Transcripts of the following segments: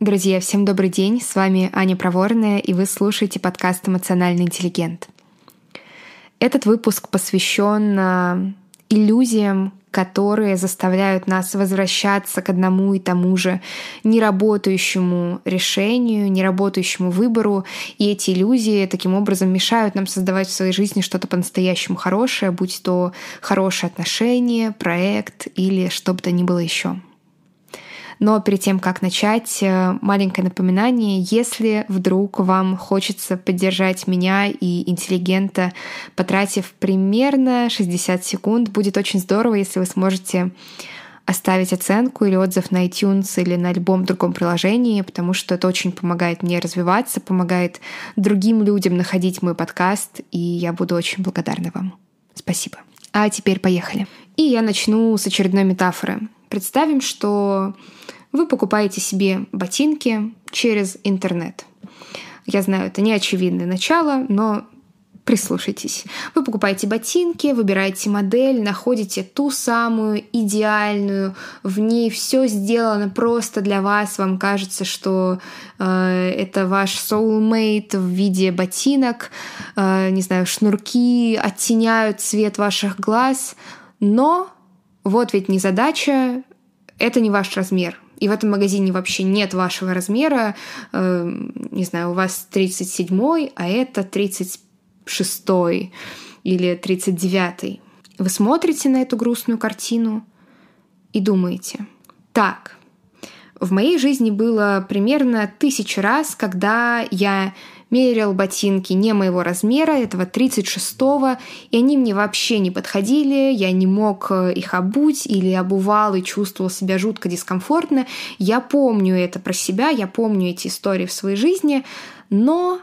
Друзья, всем добрый день. С вами Аня Проворная, и вы слушаете подкаст «Эмоциональный интеллигент». Этот выпуск посвящен а, иллюзиям, которые заставляют нас возвращаться к одному и тому же неработающему решению, неработающему выбору. И эти иллюзии таким образом мешают нам создавать в своей жизни что-то по-настоящему хорошее, будь то хорошие отношения, проект или что бы то ни было еще. Но перед тем, как начать, э, маленькое напоминание. Если вдруг вам хочется поддержать меня и интеллигента, потратив примерно 60 секунд, будет очень здорово, если вы сможете оставить оценку или отзыв на iTunes или на любом другом приложении, потому что это очень помогает мне развиваться, помогает другим людям находить мой подкаст, и я буду очень благодарна вам. Спасибо. А теперь поехали. И я начну с очередной метафоры. Представим, что вы покупаете себе ботинки через интернет. Я знаю, это не очевидное начало, но прислушайтесь. Вы покупаете ботинки, выбираете модель, находите ту самую идеальную, в ней все сделано просто для вас, вам кажется, что э, это ваш soulmate в виде ботинок, э, не знаю, шнурки оттеняют цвет ваших глаз, но вот ведь не задача, это не ваш размер, и в этом магазине вообще нет вашего размера, э, не знаю, у вас 37, а это 36 или 39. Вы смотрите на эту грустную картину и думаете, так, в моей жизни было примерно тысячу раз, когда я мерил ботинки не моего размера, этого 36-го, и они мне вообще не подходили, я не мог э, их обуть или обувал и чувствовал себя жутко дискомфортно. Я помню это про себя, я помню эти истории в своей жизни, но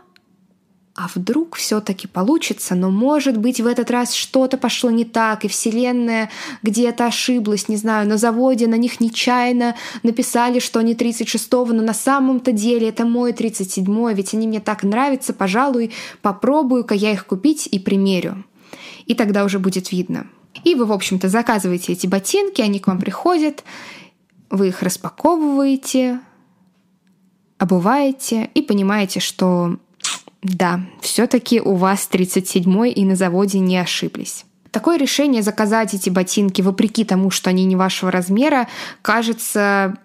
а вдруг все-таки получится, но может быть в этот раз что-то пошло не так, и Вселенная где-то ошиблась, не знаю, на заводе на них нечаянно написали, что они 36-го, но на самом-то деле это мой 37-й, ведь они мне так нравятся, пожалуй, попробую-ка я их купить и примерю. И тогда уже будет видно. И вы, в общем-то, заказываете эти ботинки, они к вам приходят, вы их распаковываете, обуваете и понимаете, что да, все-таки у вас 37-й и на заводе не ошиблись. Такое решение заказать эти ботинки вопреки тому, что они не вашего размера, кажется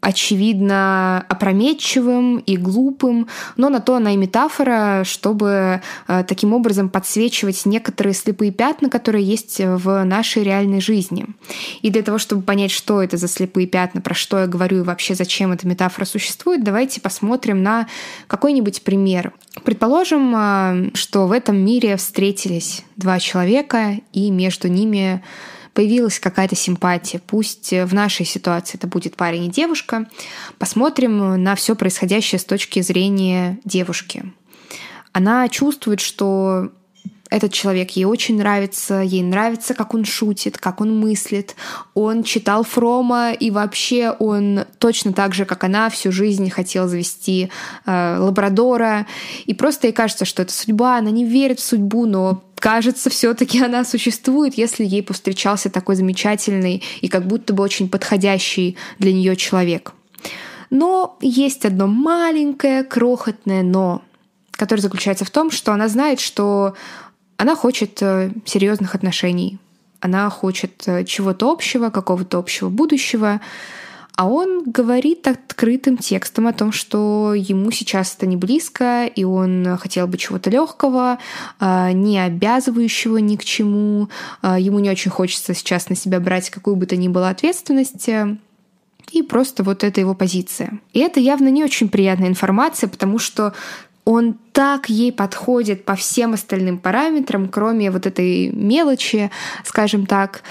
очевидно опрометчивым и глупым, но на то она и метафора, чтобы э, таким образом подсвечивать некоторые слепые пятна, которые есть в нашей реальной жизни. И для того, чтобы понять, что это за слепые пятна, про что я говорю и вообще зачем эта метафора существует, давайте посмотрим на какой-нибудь пример. Предположим, э, что в этом мире встретились два человека, и между ними появилась какая-то симпатия. Пусть в нашей ситуации это будет парень и девушка. Посмотрим на все происходящее с точки зрения девушки. Она чувствует, что этот человек ей очень нравится, ей нравится, как он шутит, как он мыслит. Он читал Фрома, и вообще он точно так же, как она, всю жизнь хотел завести э, лабрадора. И просто ей кажется, что это судьба, она не верит в судьбу, но кажется, все-таки она существует, если ей повстречался такой замечательный и как будто бы очень подходящий для нее человек. Но есть одно маленькое, крохотное но, которое заключается в том, что она знает, что она хочет э, серьезных отношений, она хочет э, чего-то общего, какого-то общего будущего, а он говорит открытым текстом о том, что ему сейчас это не близко, и он хотел бы чего-то легкого, а, не обязывающего ни к чему. Ему не очень хочется сейчас на себя брать какую бы то ни было ответственность. И просто вот это его позиция. И это явно не очень приятная информация, потому что он так ей подходит по всем остальным параметрам, кроме вот этой мелочи, скажем так,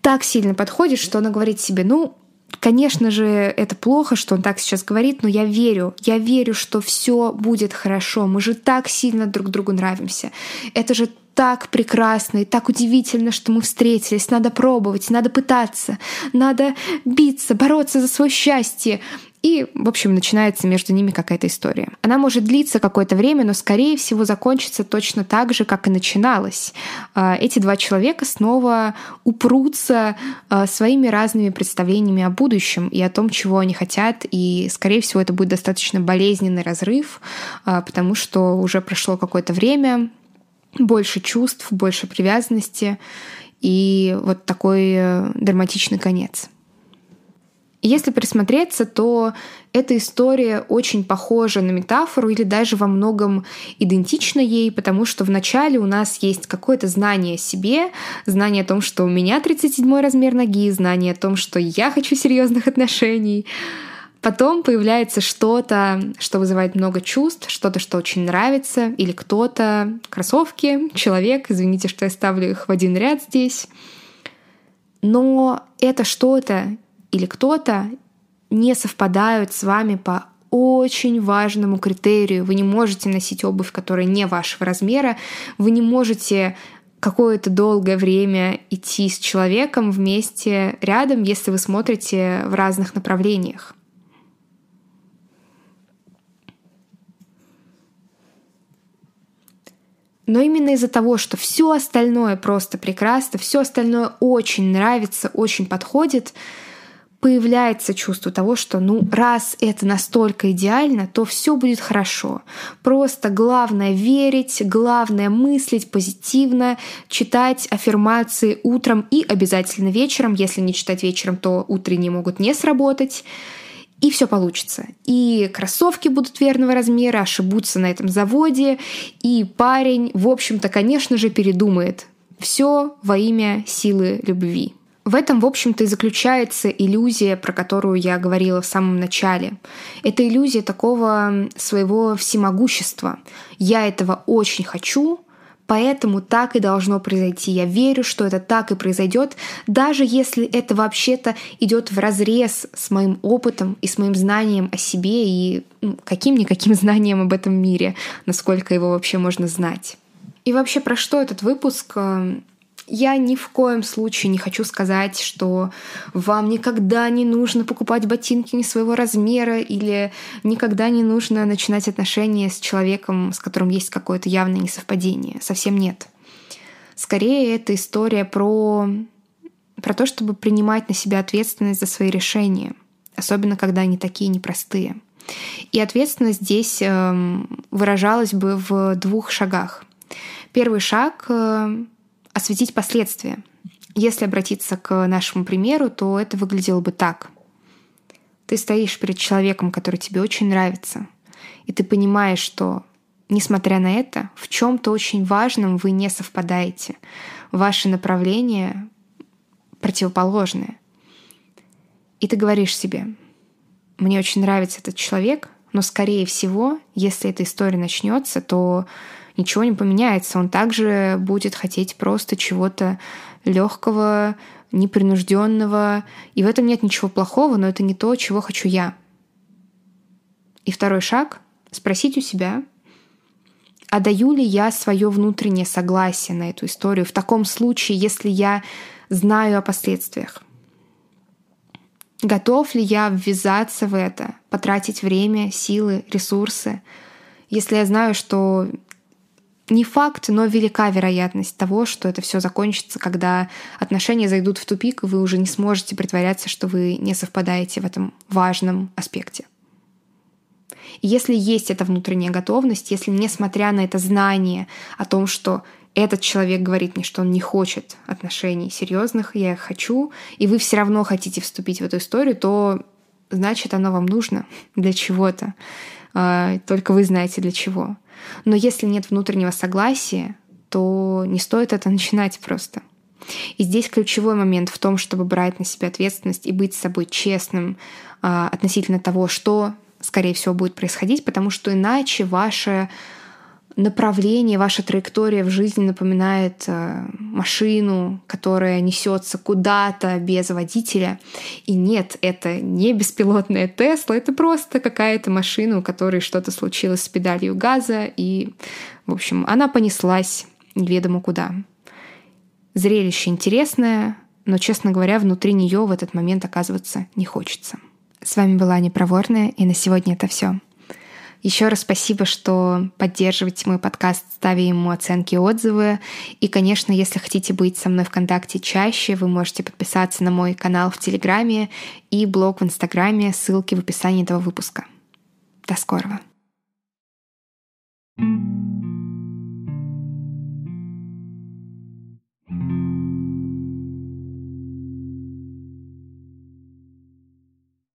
так сильно подходит, что она говорит себе, ну, Конечно же, это плохо, что он так сейчас говорит, но я верю, я верю, что все будет хорошо. Мы же так сильно друг другу нравимся. Это же так прекрасно и так удивительно, что мы встретились. Надо пробовать, надо пытаться, надо биться, бороться за свое счастье. И, в общем, начинается между ними какая-то история. Она может длиться какое-то время, но, скорее всего, закончится точно так же, как и начиналась. А, эти два человека снова упрутся а, своими разными представлениями о будущем и о том, чего они хотят. И, скорее всего, это будет достаточно болезненный разрыв, а, потому что уже прошло какое-то время, больше чувств, больше привязанности и вот такой э, драматичный конец. Если присмотреться, то эта история очень похожа на метафору или даже во многом идентична ей, потому что вначале у нас есть какое-то знание о себе, знание о том, что у меня 37 размер ноги, знание о том, что я хочу серьезных отношений. Потом появляется что-то, что вызывает много чувств, что-то, что очень нравится, или кто-то, кроссовки, человек, извините, что я ставлю их в один ряд здесь. Но это что-то или кто-то не совпадают с вами по очень важному критерию. Вы не можете носить обувь, которая не вашего размера. Вы не можете какое-то долгое время идти с человеком вместе рядом, если вы смотрите в разных направлениях. Но именно из-за того, что все остальное просто прекрасно, все остальное очень нравится, очень подходит, появляется чувство того, что ну раз это настолько идеально, то все будет хорошо. Просто главное верить, главное мыслить позитивно, читать аффирмации утром и обязательно вечером. Если не читать вечером, то утренние могут не сработать. И все получится. И кроссовки будут верного размера, ошибутся на этом заводе, и парень, в общем-то, конечно же, передумает. Все во имя силы любви. В этом, в общем-то, и заключается иллюзия, про которую я говорила в самом начале. Это иллюзия такого своего всемогущества. Я этого очень хочу, Поэтому так и должно произойти. Я верю, что это так и произойдет, даже если это вообще-то идет в разрез с моим опытом и с моим знанием о себе и каким-никаким знанием об этом мире, насколько его вообще можно знать. И вообще про что этот выпуск? Я ни в коем случае не хочу сказать, что вам никогда не нужно покупать ботинки не своего размера или никогда не нужно начинать отношения с человеком, с которым есть какое-то явное несовпадение. Совсем нет. Скорее, это история про, про то, чтобы принимать на себя ответственность за свои решения, особенно когда они такие непростые. И ответственность здесь эм, выражалась бы в двух шагах. Первый шаг э, осветить последствия. Если обратиться к нашему примеру, то это выглядело бы так. Ты стоишь перед человеком, который тебе очень нравится, и ты понимаешь, что, несмотря на это, в чем-то очень важном вы не совпадаете. Ваши направления противоположные. И ты говоришь себе, мне очень нравится этот человек, но, скорее всего, если эта история начнется, то ничего не поменяется. Он также будет хотеть просто чего-то легкого, непринужденного. И в этом нет ничего плохого, но это не то, чего хочу я. И второй шаг — спросить у себя, а даю ли я свое внутреннее согласие на эту историю в таком случае, если я знаю о последствиях? Готов ли я ввязаться в это, потратить время, силы, ресурсы, если я знаю, что не факт, но велика вероятность того, что это все закончится, когда отношения зайдут в тупик, и вы уже не сможете притворяться, что вы не совпадаете в этом важном аспекте. И если есть эта внутренняя готовность, если несмотря на это знание о том, что этот человек говорит мне, что он не хочет отношений серьезных, я их хочу, и вы все равно хотите вступить в эту историю, то значит оно вам нужно для чего-то. А, только вы знаете для чего. Но если нет внутреннего согласия, то не стоит это начинать просто. И здесь ключевой момент в том, чтобы брать на себя ответственность и быть с собой честным э, относительно того, что, скорее всего, будет происходить, потому что иначе ваше направление, ваша траектория в жизни напоминает э, машину, которая несется куда-то без водителя. И нет, это не беспилотная Тесла, это просто какая-то машина, у которой что-то случилось с педалью газа, и, в общем, она понеслась неведомо куда. Зрелище интересное, но, честно говоря, внутри нее в этот момент оказываться не хочется. С вами была Аня Проворная, и на сегодня это все. Еще раз спасибо, что поддерживаете мой подкаст, ставя ему оценки и отзывы. И, конечно, если хотите быть со мной в контакте чаще, вы можете подписаться на мой канал в Телеграме и блог в Инстаграме, ссылки в описании этого выпуска. До скорого! thank you